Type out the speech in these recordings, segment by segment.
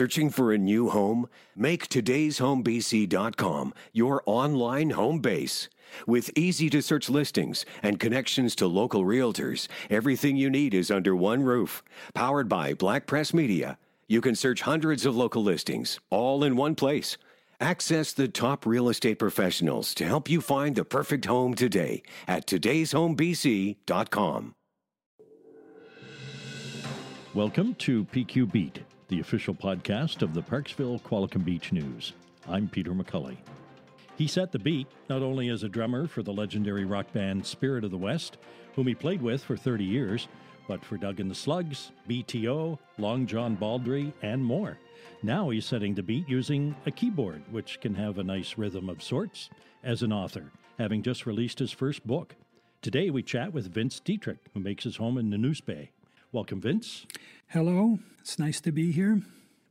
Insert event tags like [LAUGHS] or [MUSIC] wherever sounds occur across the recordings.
Searching for a new home? Make today'shomebc.com your online home base. With easy to search listings and connections to local realtors, everything you need is under one roof. Powered by Black Press Media, you can search hundreds of local listings, all in one place. Access the top real estate professionals to help you find the perfect home today at today'shomebc.com. Welcome to PQ Beat, the official podcast of the Parksville Qualicum Beach News. I'm Peter McCully. He set the beat not only as a drummer for the legendary rock band Spirit of the West, whom he played with for 30 years, but for Doug and the Slugs, BTO, Long John Baldry, and more. Now he's setting the beat using a keyboard, which can have a nice rhythm of sorts, as an author, having just released his first book. Today we chat with Vince Ditrich, who makes his home in Nanoose Bay. Welcome, Vince. Hello, it's nice to be here.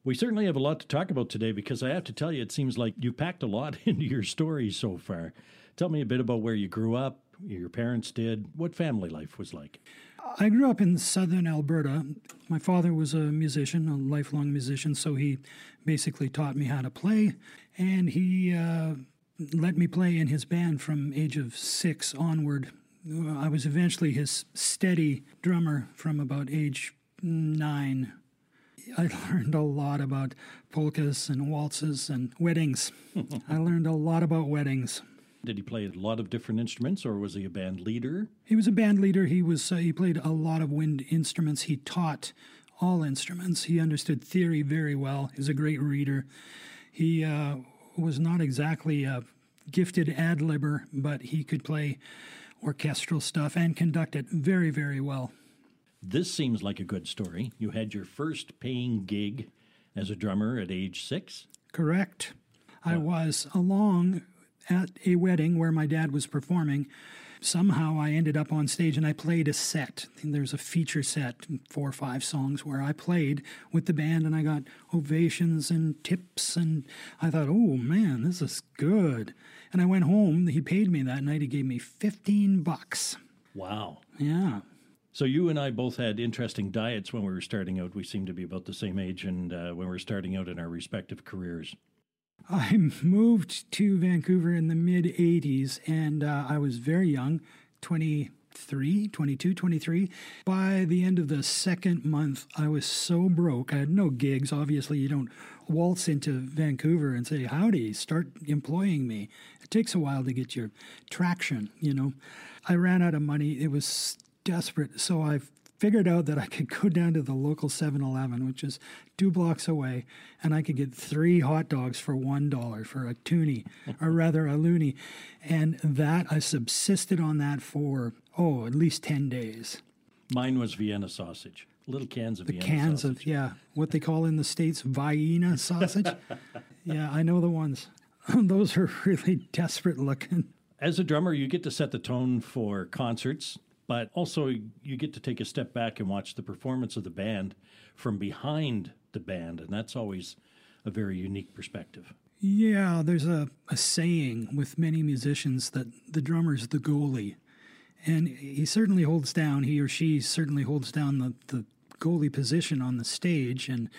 We certainly have a lot to talk about today because I have to tell you, it seems like you packed a lot [LAUGHS] into your story so far. Tell me a bit about where you grew up, your parents did, what family life was like. I grew up in southern Alberta. My father was a musician, a lifelong musician, so he basically taught me how to play, and he uh, let me play in his band from age of six onward. I was eventually his steady drummer from about age nine. I [LAUGHS] learned a lot about polkas and waltzes and weddings. [LAUGHS] I learned a lot about weddings. Did he play a lot of different instruments, or was he a band leader? He was a band leader. He was uh, he played a lot of wind instruments. He taught all instruments. He understood theory very well. He was a great reader. He uh, was not exactly a gifted ad libber, but he could play orchestral stuff and conduct it very, very well. This seems like a good story. You had your first paying gig as a drummer at age six? Correct. I was along at a wedding where my dad was performing. Somehow I ended up on stage and I played a set. There's a feature set, four or five songs, where I played with the band and I got ovations and tips. And I thought, oh man, this is good. And I went home. He paid me that night. He gave me 15 bucks. Wow. Yeah. So you and I both had interesting diets when we were starting out. We seem to be about the same age, and uh, when we were starting out in our respective careers. I [LAUGHS] moved to Vancouver in the mid 80s, and uh, I was very young 23, 22, 23. By the end of the second month, I was so broke. I had no gigs. Obviously, you don't waltz into Vancouver and say, Howdy, start employing me. It takes a while to get your traction, you know. I ran out of money. It was desperate. So I figured out that I could go down to the local 7 Eleven, which is two blocks away, and I could get three hot dogs for $1 for a toonie, [LAUGHS] or rather a loony. And that, I subsisted on that for, oh, at least 10 days. Mine was Vienna sausage. Little cans of The Vienna cans sausage. of, yeah, what they call in the States Vienna sausage. [LAUGHS] yeah, I know the ones. [LAUGHS] Those are really desperate looking. As a drummer, you get to set the tone for concerts, but also you get to take a step back and watch the performance of the band from behind the band, and that's always a very unique perspective. Yeah, there's a, a saying with many musicians that the drummer's the goalie. And he certainly holds down, he or she certainly holds down the, the goalie position on the stage. And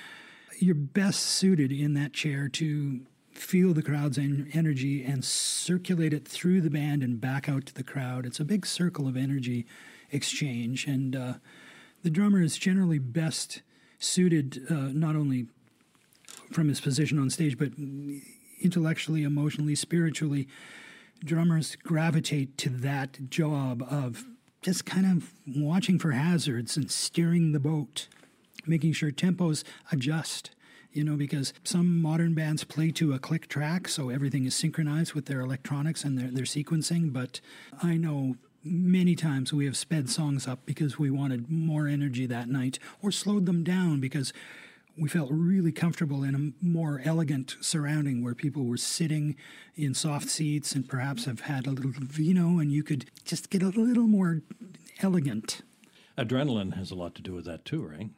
you're best suited in that chair to feel the crowd's en- energy and circulate it through the band and back out to the crowd. It's a big circle of energy exchange. And uh, the drummer is generally best suited uh, not only from his position on stage, but intellectually, emotionally, spiritually, drummers gravitate to that job of just kind of watching for hazards and steering the boat, making sure tempos adjust. You know, because some modern bands play to a click track, so everything is synchronized with their electronics and their, their sequencing. But I know many times we have sped songs up because we wanted more energy that night, or slowed them down because we felt really comfortable in a more elegant surrounding where people were sitting in soft seats and perhaps have had a little vino and you could just get a little more elegant. Adrenaline has a lot to do with that too, right?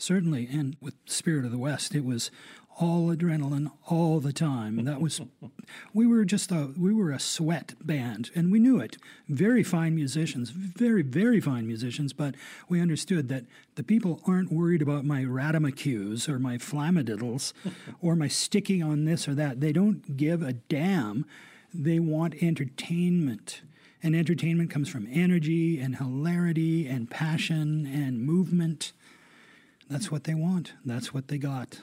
Certainly, and with Spirit of the West, it was all adrenaline all the time. That was, [LAUGHS] we were just a, we were a sweat band and we knew it. Very fine musicians, very, very fine musicians, but we understood that the people aren't worried about my ratamacues or my flamadiddles [LAUGHS] or my sticking on this or that. They don't give a damn. They want entertainment. And entertainment comes from energy and hilarity and passion and movement. That's what they want. That's what they got.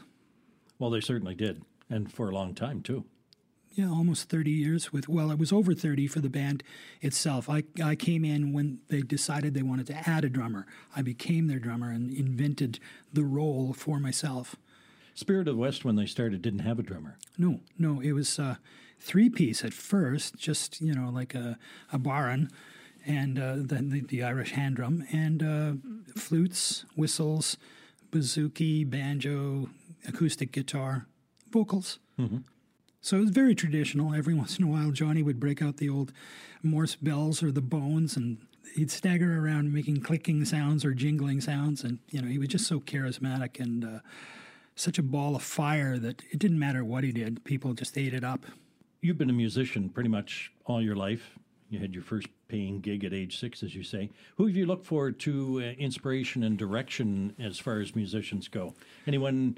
Well, they certainly did, and for a long time too. Yeah, almost 30 years with, well, it was over 30 for the band itself. I, I came in when they decided they wanted to add a drummer. I became their drummer and invented the role for myself. Spirit of the West, when they started, didn't have a drummer. No, no, it was uh, three piece at first, just, you know, like a, a barn and uh, then the, the, Irish hand drum and uh, flutes, whistles, bouzouki, banjo, acoustic guitar, vocals. Mm-hmm. So it was very traditional. Every [LAUGHS] once in a while, Johnny would break out the old Morris bells or the bones, and he'd stagger around making clicking sounds or jingling sounds. And you know, he was just so charismatic and uh, such a ball of fire that it didn't matter what he did; people just ate it up. You've been a musician pretty much all your life. You had your first paying gig at age six, as you say. Who have you looked for to uh, inspiration and direction as far as musicians go? Anyone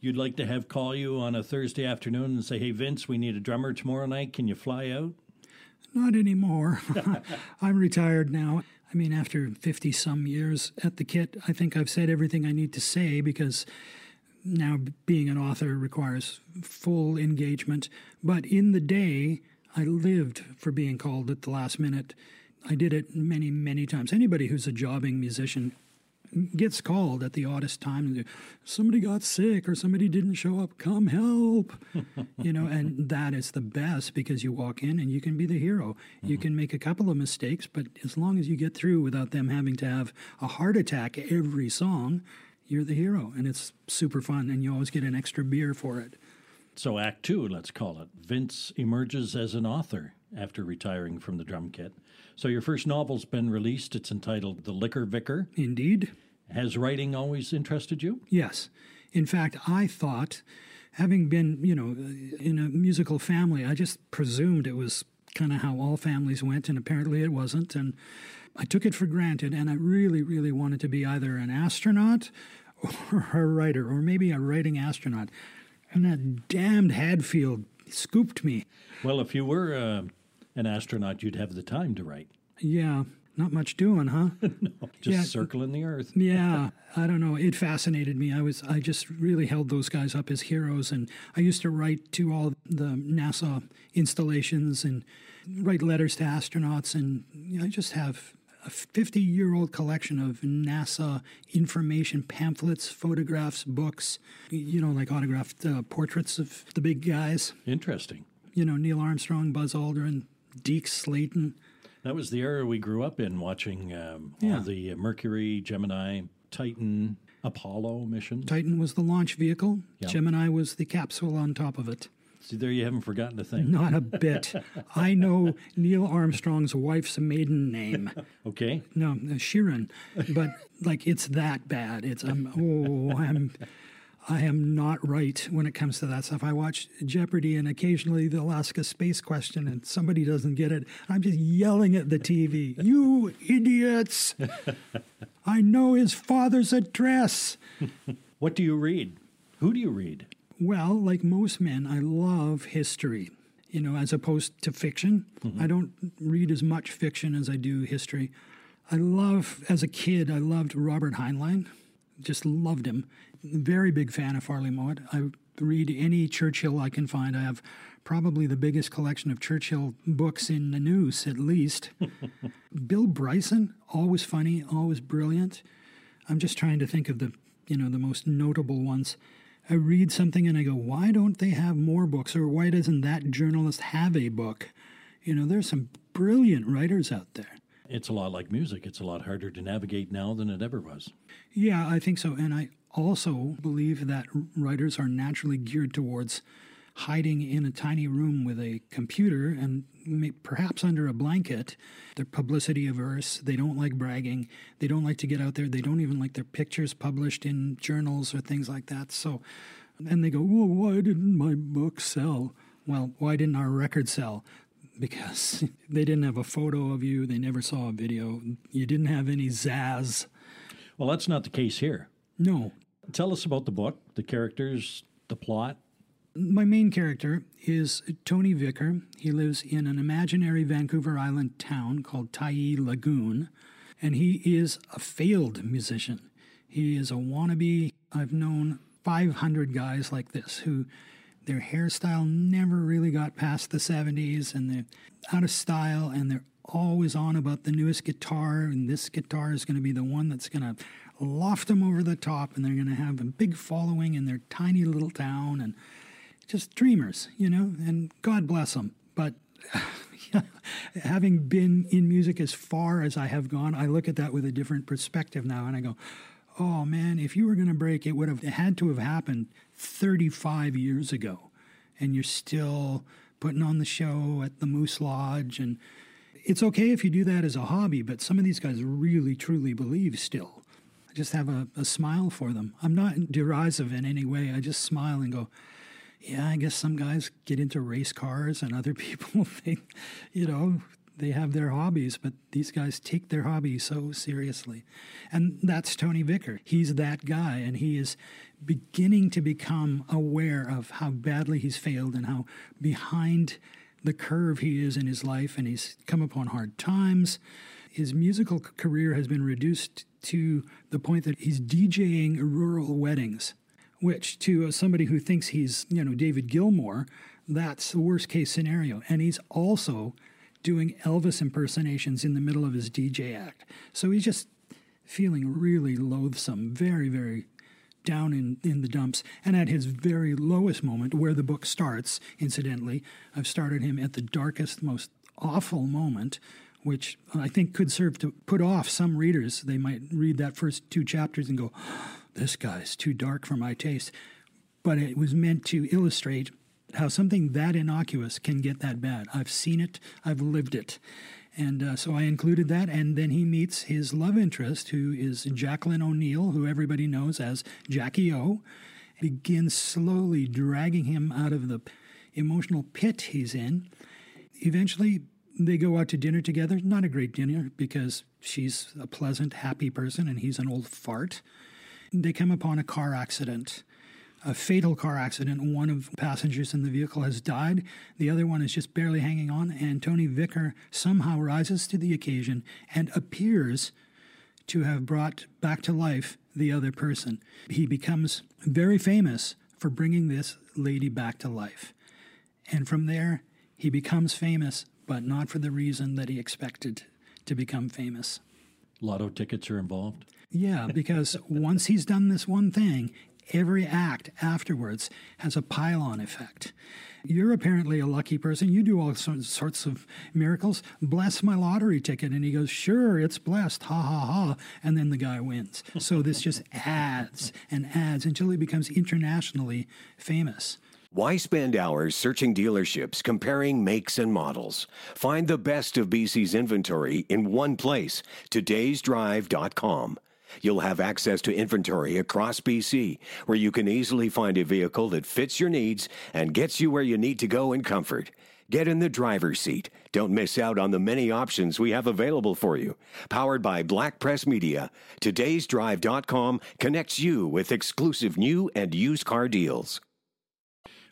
you'd like to have call you on a Thursday afternoon and say, "Hey Vince, we need a drummer tomorrow night. Can you fly out?" Not anymore. [LAUGHS] I'm retired now. I mean, after 50 some years at the kit, I think I've said everything I need to say because now being an author requires full engagement. But in the day, I lived for being called at the last minute. I did it many, many times. Anybody who's a jobbing musician gets called at the oddest time. Somebody got sick or somebody didn't show up. Come help, [LAUGHS] you know. And that is the best because you walk in and you can be the hero. Mm-hmm. You can make a couple of mistakes, but as long as you get through without them having to have a heart attack every song, you're the hero, and it's super fun. And you always get an extra beer for it. So, Act Two, let's call it. Vince emerges as an author after retiring from the drum kit. So your first novel's been released. It's entitled The Liquor Vicar. Indeed. Has writing always interested you? Yes. In fact, I thought, having been, you know, in a musical family, I just presumed it was kind of how all families went, and apparently it wasn't. And I took it for granted, and I really, really wanted to be either an astronaut [LAUGHS] or a writer, or maybe a writing astronaut. And that damned Hadfield scooped me. Well, if you were uh, an astronaut, you'd have the time to write. Yeah, not much doing, huh? [LAUGHS] no, just yeah. circling the Earth. [LAUGHS] yeah, I don't know. It fascinated me. I was, I just really held those guys up as heroes, and I used to write to all the NASA installations and write letters to astronauts, and you know, I just have a 50 year old collection of NASA information pamphlets, photographs, books, you know, like autographed uh, portraits of the big guys. Interesting. You know, Neil Armstrong, Buzz Aldrin, Deke Slayton. That was the era we grew up in, watching um, yeah. all the uh, Mercury, Gemini, Titan, Apollo missions. Titan was the launch vehicle. Yep. Gemini was the capsule on top of it. See, there you haven't forgotten a thing. Not a bit. I know Neil Armstrong's wife's maiden name. okay. No, uh, Shearon. But like, it's that bad. It's um. Oh, I'm. I am not right when it comes to that stuff. I watch Jeopardy and occasionally they'll ask a space question and somebody doesn't get it. I'm just yelling at the TV, You idiots! I know his father's address. [LAUGHS] what do you read? Who do you read? Well, like most men, I love history, you know, as opposed to fiction. Mm-hmm. I don't read as much fiction as I do history. I love, as a kid, I loved Robert Heinlein, just loved him very big fan of Farley Mowat. I read any Churchill I can find. I have probably the biggest collection of Churchill books in the news, at least. [LAUGHS] Bill Bryson, always funny, always brilliant. I'm just trying to think of the, you know, the most notable ones. I read something and I go, why don't they have more books? Or why doesn't that journalist have a book? You know, there's some brilliant writers out there. It's a lot like music. It's a lot harder to navigate now than it ever was. Yeah, I think so. And I also believe that writers are naturally geared towards hiding in a tiny room with a computer and perhaps under a blanket. They're publicity averse. They don't like bragging. They don't like to get out there. They don't even like their pictures published in journals or things like that. So And they go, well, why didn't my book sell? Well, why didn't our record sell? Because [LAUGHS] they didn't have a photo of you, they never saw a video, you didn't have any zazz. Well, that's not the case here. No. Tell us about the book, the characters, the plot. My main character is Tony Vicar. He lives in an imaginary Vancouver Island town called Tyee Lagoon, and he is a failed musician. He is a wannabe. I've known 500 guys like this who their hairstyle never really got past the 70s and they're out of style and they're always on about the newest guitar and this guitar is going to be the one that's going to loft them over the top and they're going to have a big following in their tiny little town and just dreamers, you know, and God bless them. But [LAUGHS] having been in music as far as I have gone, I look at that with a different perspective now and I go, oh man, if you were going to break, it would have had to have happened 35 years ago. And you're still putting on the show at the Moose Lodge. And it's okay if you do that as a hobby, but some of these guys really, truly believe still. I just have a, a smile for them. I'm not derisive in any way. I just smile and go, yeah, I guess some guys get into race cars and other [LAUGHS] people, they, you know, they have their hobbies, but these guys take their hobby so seriously. And that's Tony Vicar. He's that guy, and he is beginning to become aware of how badly he's failed and how behind the curve he is in his life, and he's come upon hard times. His musical career has been reduced to the point that he's DJing rural weddings, which to uh, somebody who thinks he's, you know, David Gilmour, that's the worst case scenario. And he's also doing Elvis impersonations in the middle of his DJ act. So he's just feeling really loathsome, very, very down in, in the dumps. And at his very lowest moment, where the book starts, incidentally, I've started him at the darkest, most awful moment, which I think could serve to put off some readers. They might read that first two chapters and go, this guy's too dark for my taste. But it was meant to illustrate how something that innocuous can get that bad. I've seen it, I've lived it. And uh, so I included that. And then he meets his love interest, who is Jacqueline O'Neill, who everybody knows as Jackie O, begins slowly dragging him out of the emotional pit he's in. Eventually, they go out to dinner together. Not a great dinner because she's a pleasant, happy person and he's an old fart. They come upon a car accident a fatal car accident. One of passengers in the vehicle has died. The other one is just barely hanging on. And Tony Vicar somehow rises to the occasion and appears to have brought back to life the other person. He becomes very famous for bringing this lady back to life. And from there, he becomes famous, but not for the reason that he expected to become famous. Lotto tickets are involved? Yeah, because [LAUGHS] once he's done this one thing, every act afterwards has a pile-on effect. You're apparently a lucky person. You do all sorts of miracles. Bless my lottery ticket. And he goes, Sure, it's blessed. Ha ha ha. And then the guy wins. So this just [LAUGHS] adds and adds until he becomes internationally famous. Why spend hours searching dealerships, comparing makes and models? Find the best of BC's inventory in one place, todaysdrive.com. You'll have access to inventory across BC, where you can easily find a vehicle that fits your needs and gets you where you need to go in comfort. Get in the driver's seat. Don't miss out on the many options we have available for you. Powered by Black Press Media, todaysdrive.com connects you with exclusive new and used car deals.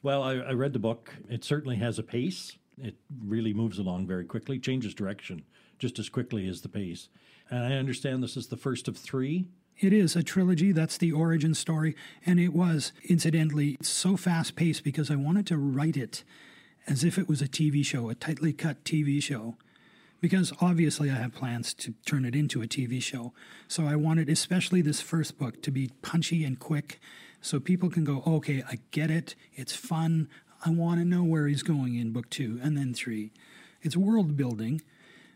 Well, I, I read the book. It certainly has a pace. It really moves along very quickly, changes direction just as quickly as the pace. And I understand this is the first of three. It is a trilogy. That's the origin story. And it was, incidentally, so fast paced because I wanted to write it as if it was a TV show, a tightly cut TV show. Because obviously, I have plans to turn it into a TV show. So I wanted, especially this first book, to be punchy and quick so people can go, okay, I get it. It's fun. I want to know where he's going in book two and then three. It's world building.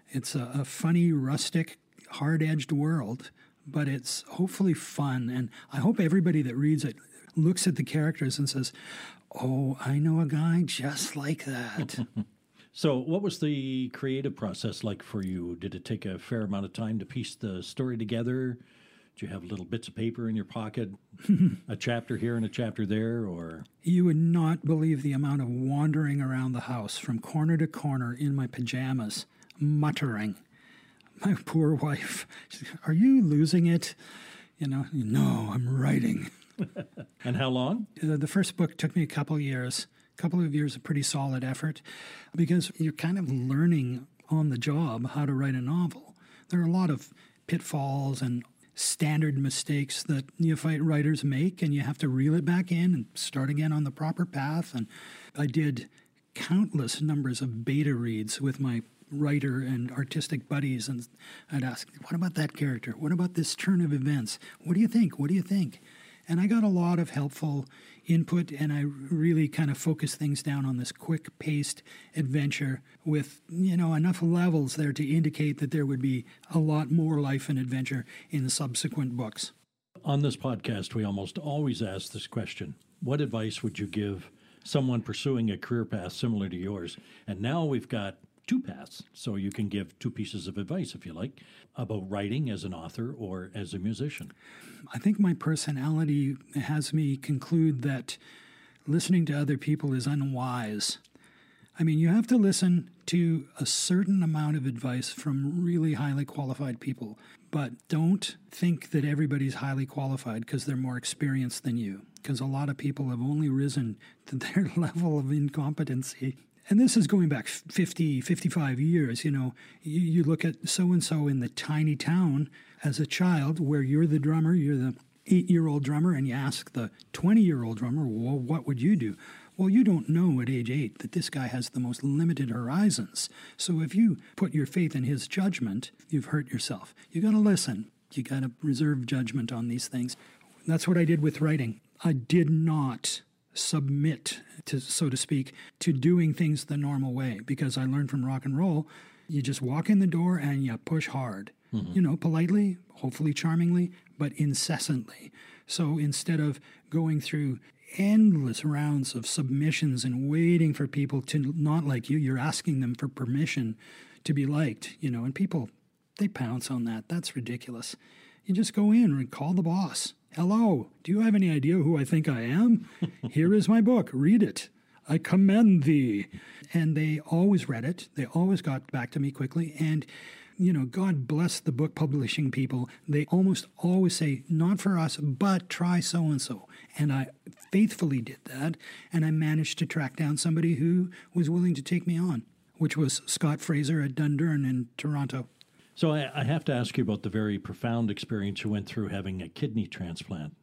It's a, a funny, rustic hard edged world, but it's hopefully fun. And I hope everybody that reads it looks at the characters and says, Oh, I know a guy just like that. [LAUGHS] so, what was the creative process like for you? Did it take a fair amount of time to piece the story together? Do you have little bits of paper in your pocket, [LAUGHS] a chapter here and a chapter there, or? You would not believe the amount of wandering around the house from corner to corner in my pajamas, muttering. My poor wife, are you losing it? You know, no, I'm writing. [LAUGHS] and how long? The first book took me a couple of years, a couple of years of pretty solid effort, because you're kind of learning on the job how to write a novel. There are a lot of pitfalls and standard mistakes that neophyte writers make, and you have to reel it back in and start again on the proper path. And I did countless numbers of beta reads with my writer and artistic buddies, and I'd ask, What about that character? What about this turn of events? What do you think? What do you think? And I got a lot of helpful input, and I really kind of focus things down on this quick paced adventure with, you know, enough levels there to indicate that there would be a lot more life and adventure in the subsequent books. On this podcast, we almost always ask this question What advice would you give someone pursuing a career path similar to yours? And now we've got two paths, so you can give two pieces of advice, if you like, about writing as an author or as a musician. I think my personality has me conclude that listening to other people is unwise. I mean, you have to listen to a certain amount of advice from really highly qualified people, but don't think that everybody's highly qualified because they're more experienced than you, because a lot of people have only risen to their [LAUGHS] level of incompetency and this is going back 50, 55 years. You know, you, you look at so and so in the tiny town as a child where you're the drummer, you're the eight year old drummer, and you ask the 20 year old drummer, well, what would you do? Well, you don't know at age eight that this guy has the most limited horizons. So if you put your faith in his judgment, you've hurt yourself. You got to listen. You got to reserve judgment on these things. That's what I did with writing. I did not submit to so to speak to doing things the normal way. Because I learned from rock and roll you just walk in the door and you push hard. Mm-hmm. you know politely hopefully charmingly but incessantly. So instead of going through endless rounds of submissions and waiting for people to not like you you're asking them for permission to be liked you know and people they pounce on that. That's ridiculous you just go in and call the boss Hello, do you have any idea who I think I am? [LAUGHS] Here is my book, read it. I commend thee. And they always read it. They always got back to me quickly. And, you know, God bless the book publishing people. They almost always say, not for us, but try so and so. And I faithfully did that. And I managed to track down somebody who was willing to take me on, which was Scott Fraser at Dundurn in Toronto. So I, I have to ask you about the very profound experience you went through having a kidney transplant.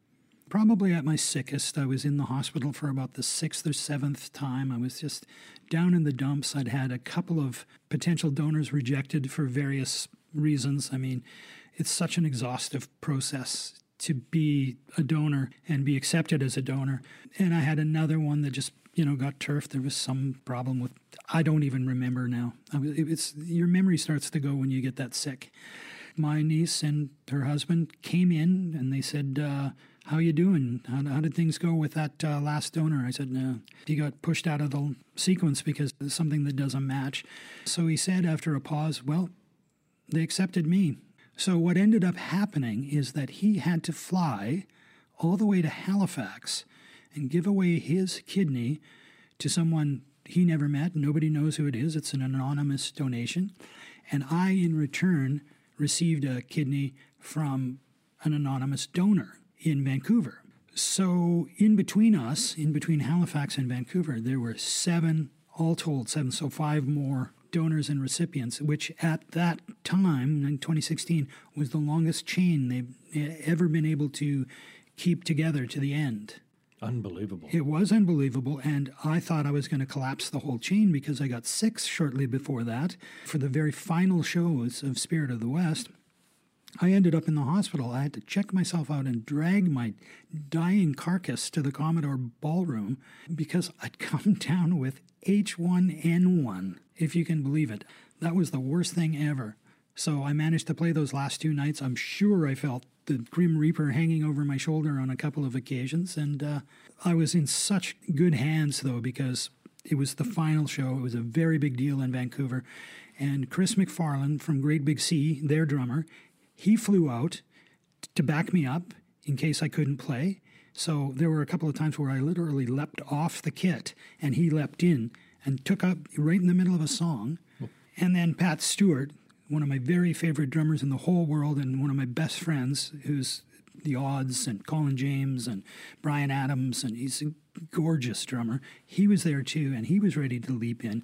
Probably at my sickest. I was in the hospital for about the sixth or seventh time. I was just down in the dumps. I'd had a couple of potential donors rejected for various reasons. I mean, it's such an exhaustive process to be a donor and be accepted as a donor. And I had another one that just you know, got turfed. There was some problem with, I don't even remember now. It's your memory starts to go when you get that sick. My niece and her husband came in and they said, uh, "How you doing? How, how, did things go with that uh, last donor?" I said, "No, he got pushed out of the sequence because there's something that doesn't match." So he said after a pause, "Well, they accepted me." So what ended up happening is that he had to fly all the way to Halifax and give away his kidney to someone he never met. Nobody knows who it is. It's an anonymous donation. And I, in return, received a kidney from an anonymous donor in Vancouver. So, in between us, in between Halifax and Vancouver, there were seven, all told, seven, so five more donors and recipients, which at that time, in 2016, was the longest chain they've eh, ever been able to keep together to the end. Unbelievable. It was unbelievable. And I thought I was going to collapse the whole chain because I got sick shortly before that. For the very final shows of Spirit of the West, I ended up in the hospital. I had to check myself out and drag my dying carcass to the Commodore ballroom because I'd [LAUGHS] come down with H1N1, if you can believe it. That was the worst thing ever. So I managed to play those last two nights. I'm sure I felt the Grim Reaper hanging over my shoulder on a couple of occasions. And uh, I was in such good hands, though, because it was the final show. It was a very big deal in Vancouver. And Kris MacFarlane from Great Big Sea, their drummer, he flew out to back me up in case I couldn't play. So there were a couple of times where I literally leapt off the kit and he leapt in and took up right in the middle of a song. And then Pat Steward, one of my very favorite drummers in the whole world and one of my best friends, who's the odds and Colin James and Bryan Adams, and he's a gorgeous drummer. He was there too, and he was ready to leap in.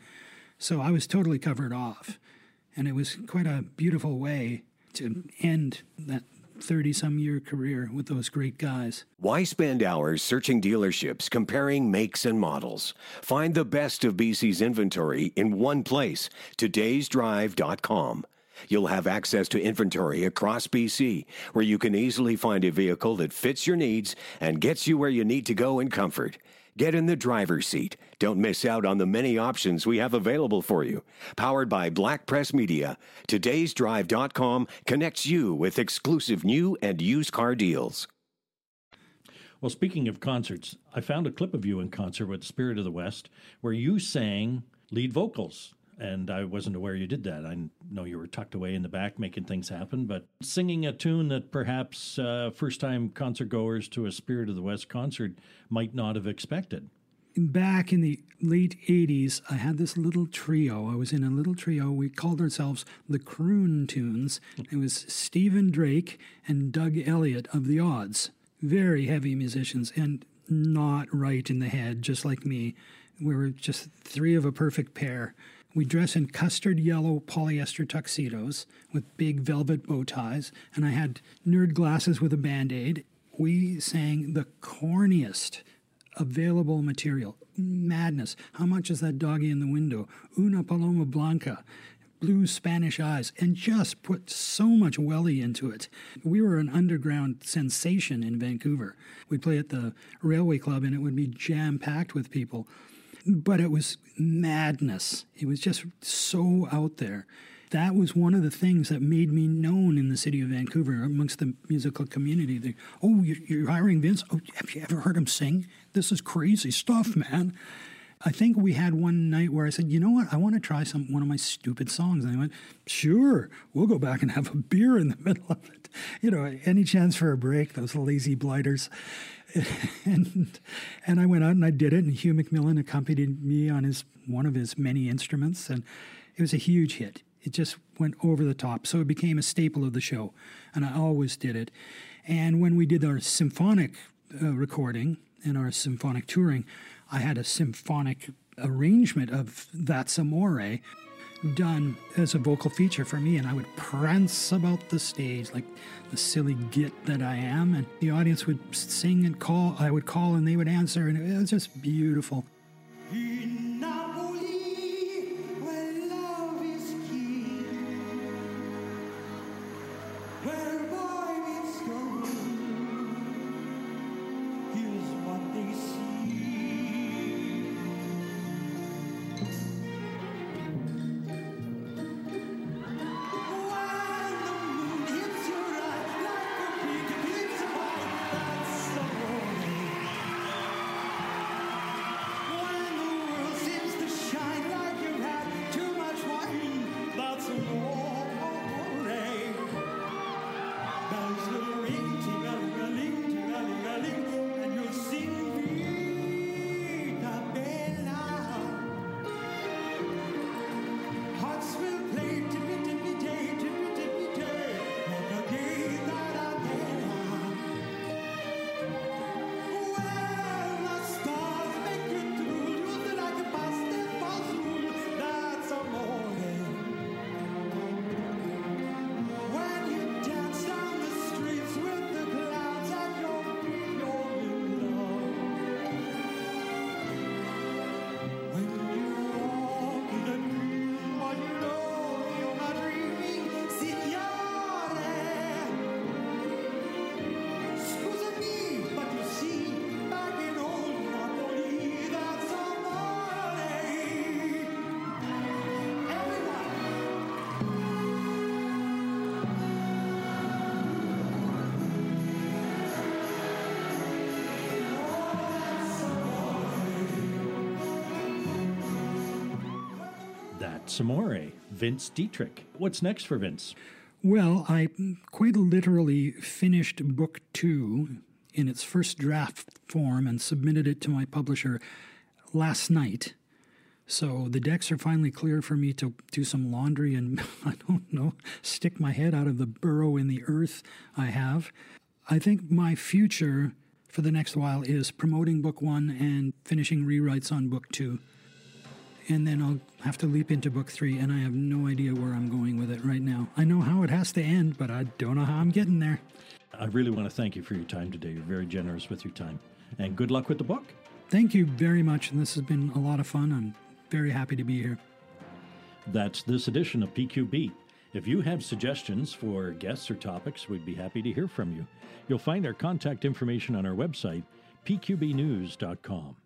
So I was totally covered off. And it was quite a beautiful way to end that 30 some year career with those great guys. Why spend hours searching dealerships, comparing makes and models? Find the best of BC's inventory in one place, todaysdrive.com. You'll have access to inventory across BC, where you can easily find a vehicle that fits your needs and gets you where you need to go in comfort. Get in the driver's seat. Don't miss out on the many options we have available for you. Powered by Black Press Media, todaysdrive.com connects you with exclusive new and used car deals. Well, speaking of concerts, I found a clip of you in concert with Spirit of the West where you sang lead vocals and I wasn't aware you did that. I know you were tucked away in the back making things happen, but singing a tune that perhaps uh, first time concert goers to a Spirit of the West concert might not have expected. Back in the late 80s, I had this little trio. I was in a little trio. We called ourselves the Croon Tunes. It was Steven Drake and Doug Elliott of the Odds. Very heavy musicians and not right in the head, just like me. We were just three of a perfect pair. We dress in custard yellow polyester tuxedos with big velvet bow ties, and I had nerd glasses with a band aid. We sang the corniest available material. Madness. How much is that doggy in the window? Una Paloma Blanca. Blue Spanish eyes, and just put so much welly into it. We were an underground sensation in Vancouver. We'd play at the Railway Club, and it would be jam packed with people but it was madness. It was just so out there. That was one of the things that made me known in the city of Vancouver amongst the musical community. Oh, you're hiring Vince? Oh, have you ever heard him sing? This is crazy stuff, man. I think we had one night where I said, you know what, I want to try some one of my stupid songs. And they went, sure, we'll go back and have a beer in the [LAUGHS] middle of it. You know, any chance for a break, those lazy blighters. [LAUGHS] and and I went out and I did it, and Hugh McMillan accompanied me on his one of his many instruments, and it was a huge hit. It just went over the top, so it became a staple of the show, and I always did it. And when we did our symphonic uh, recording and our symphonic touring, I had a symphonic arrangement of That's Amore done as a vocal feature for me, and I would prance about the stage like the silly git that I am, and the audience would sing and call. I would call, and they would answer, and it was just beautiful. Samore, Vince Ditrich. What's next for Vince? Well, I quite literally finished book two in its first draft form and submitted it to my publisher last night. So the decks are finally clear for me to do some laundry and, [LAUGHS] I don't know, stick my head out of the burrow in the earth I have. I think my future for the next while is promoting book one and finishing rewrites on book two. And then I'll have to leap into book three, and I have no idea where I'm going with it right now. I know how it has to end, but I don't know how I'm getting there. I really want to thank you for your time today. You're very generous with your time. And good luck with the book. Thank you very much. And this has been a lot of fun. I'm very happy to be here. That's this edition of PQB. If you have suggestions for guests or topics, we'd be happy to hear from you. You'll find our contact information on our website, pqbnews.com.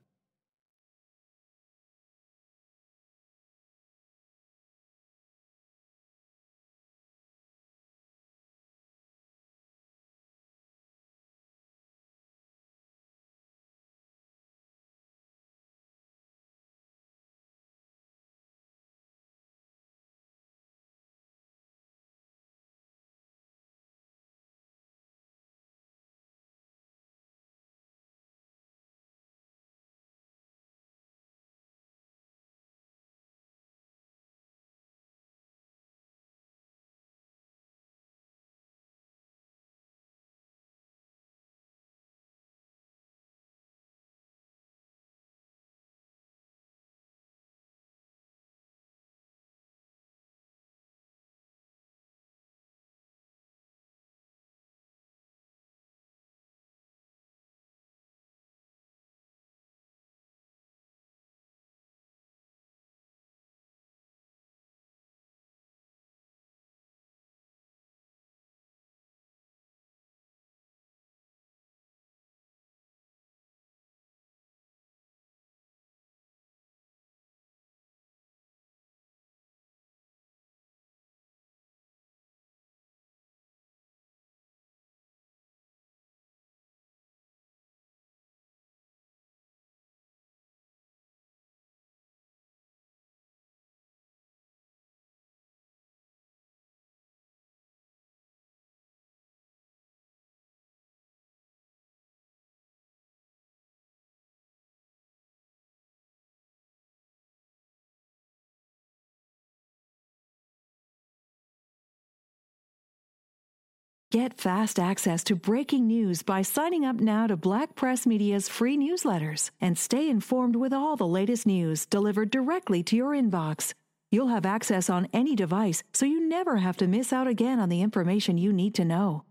Get fast access to breaking news by signing up now to Black Press Media's free newsletters and stay informed with all the latest news delivered directly to your inbox. You'll have access on any device, so you never have to miss out again on the information you need to know.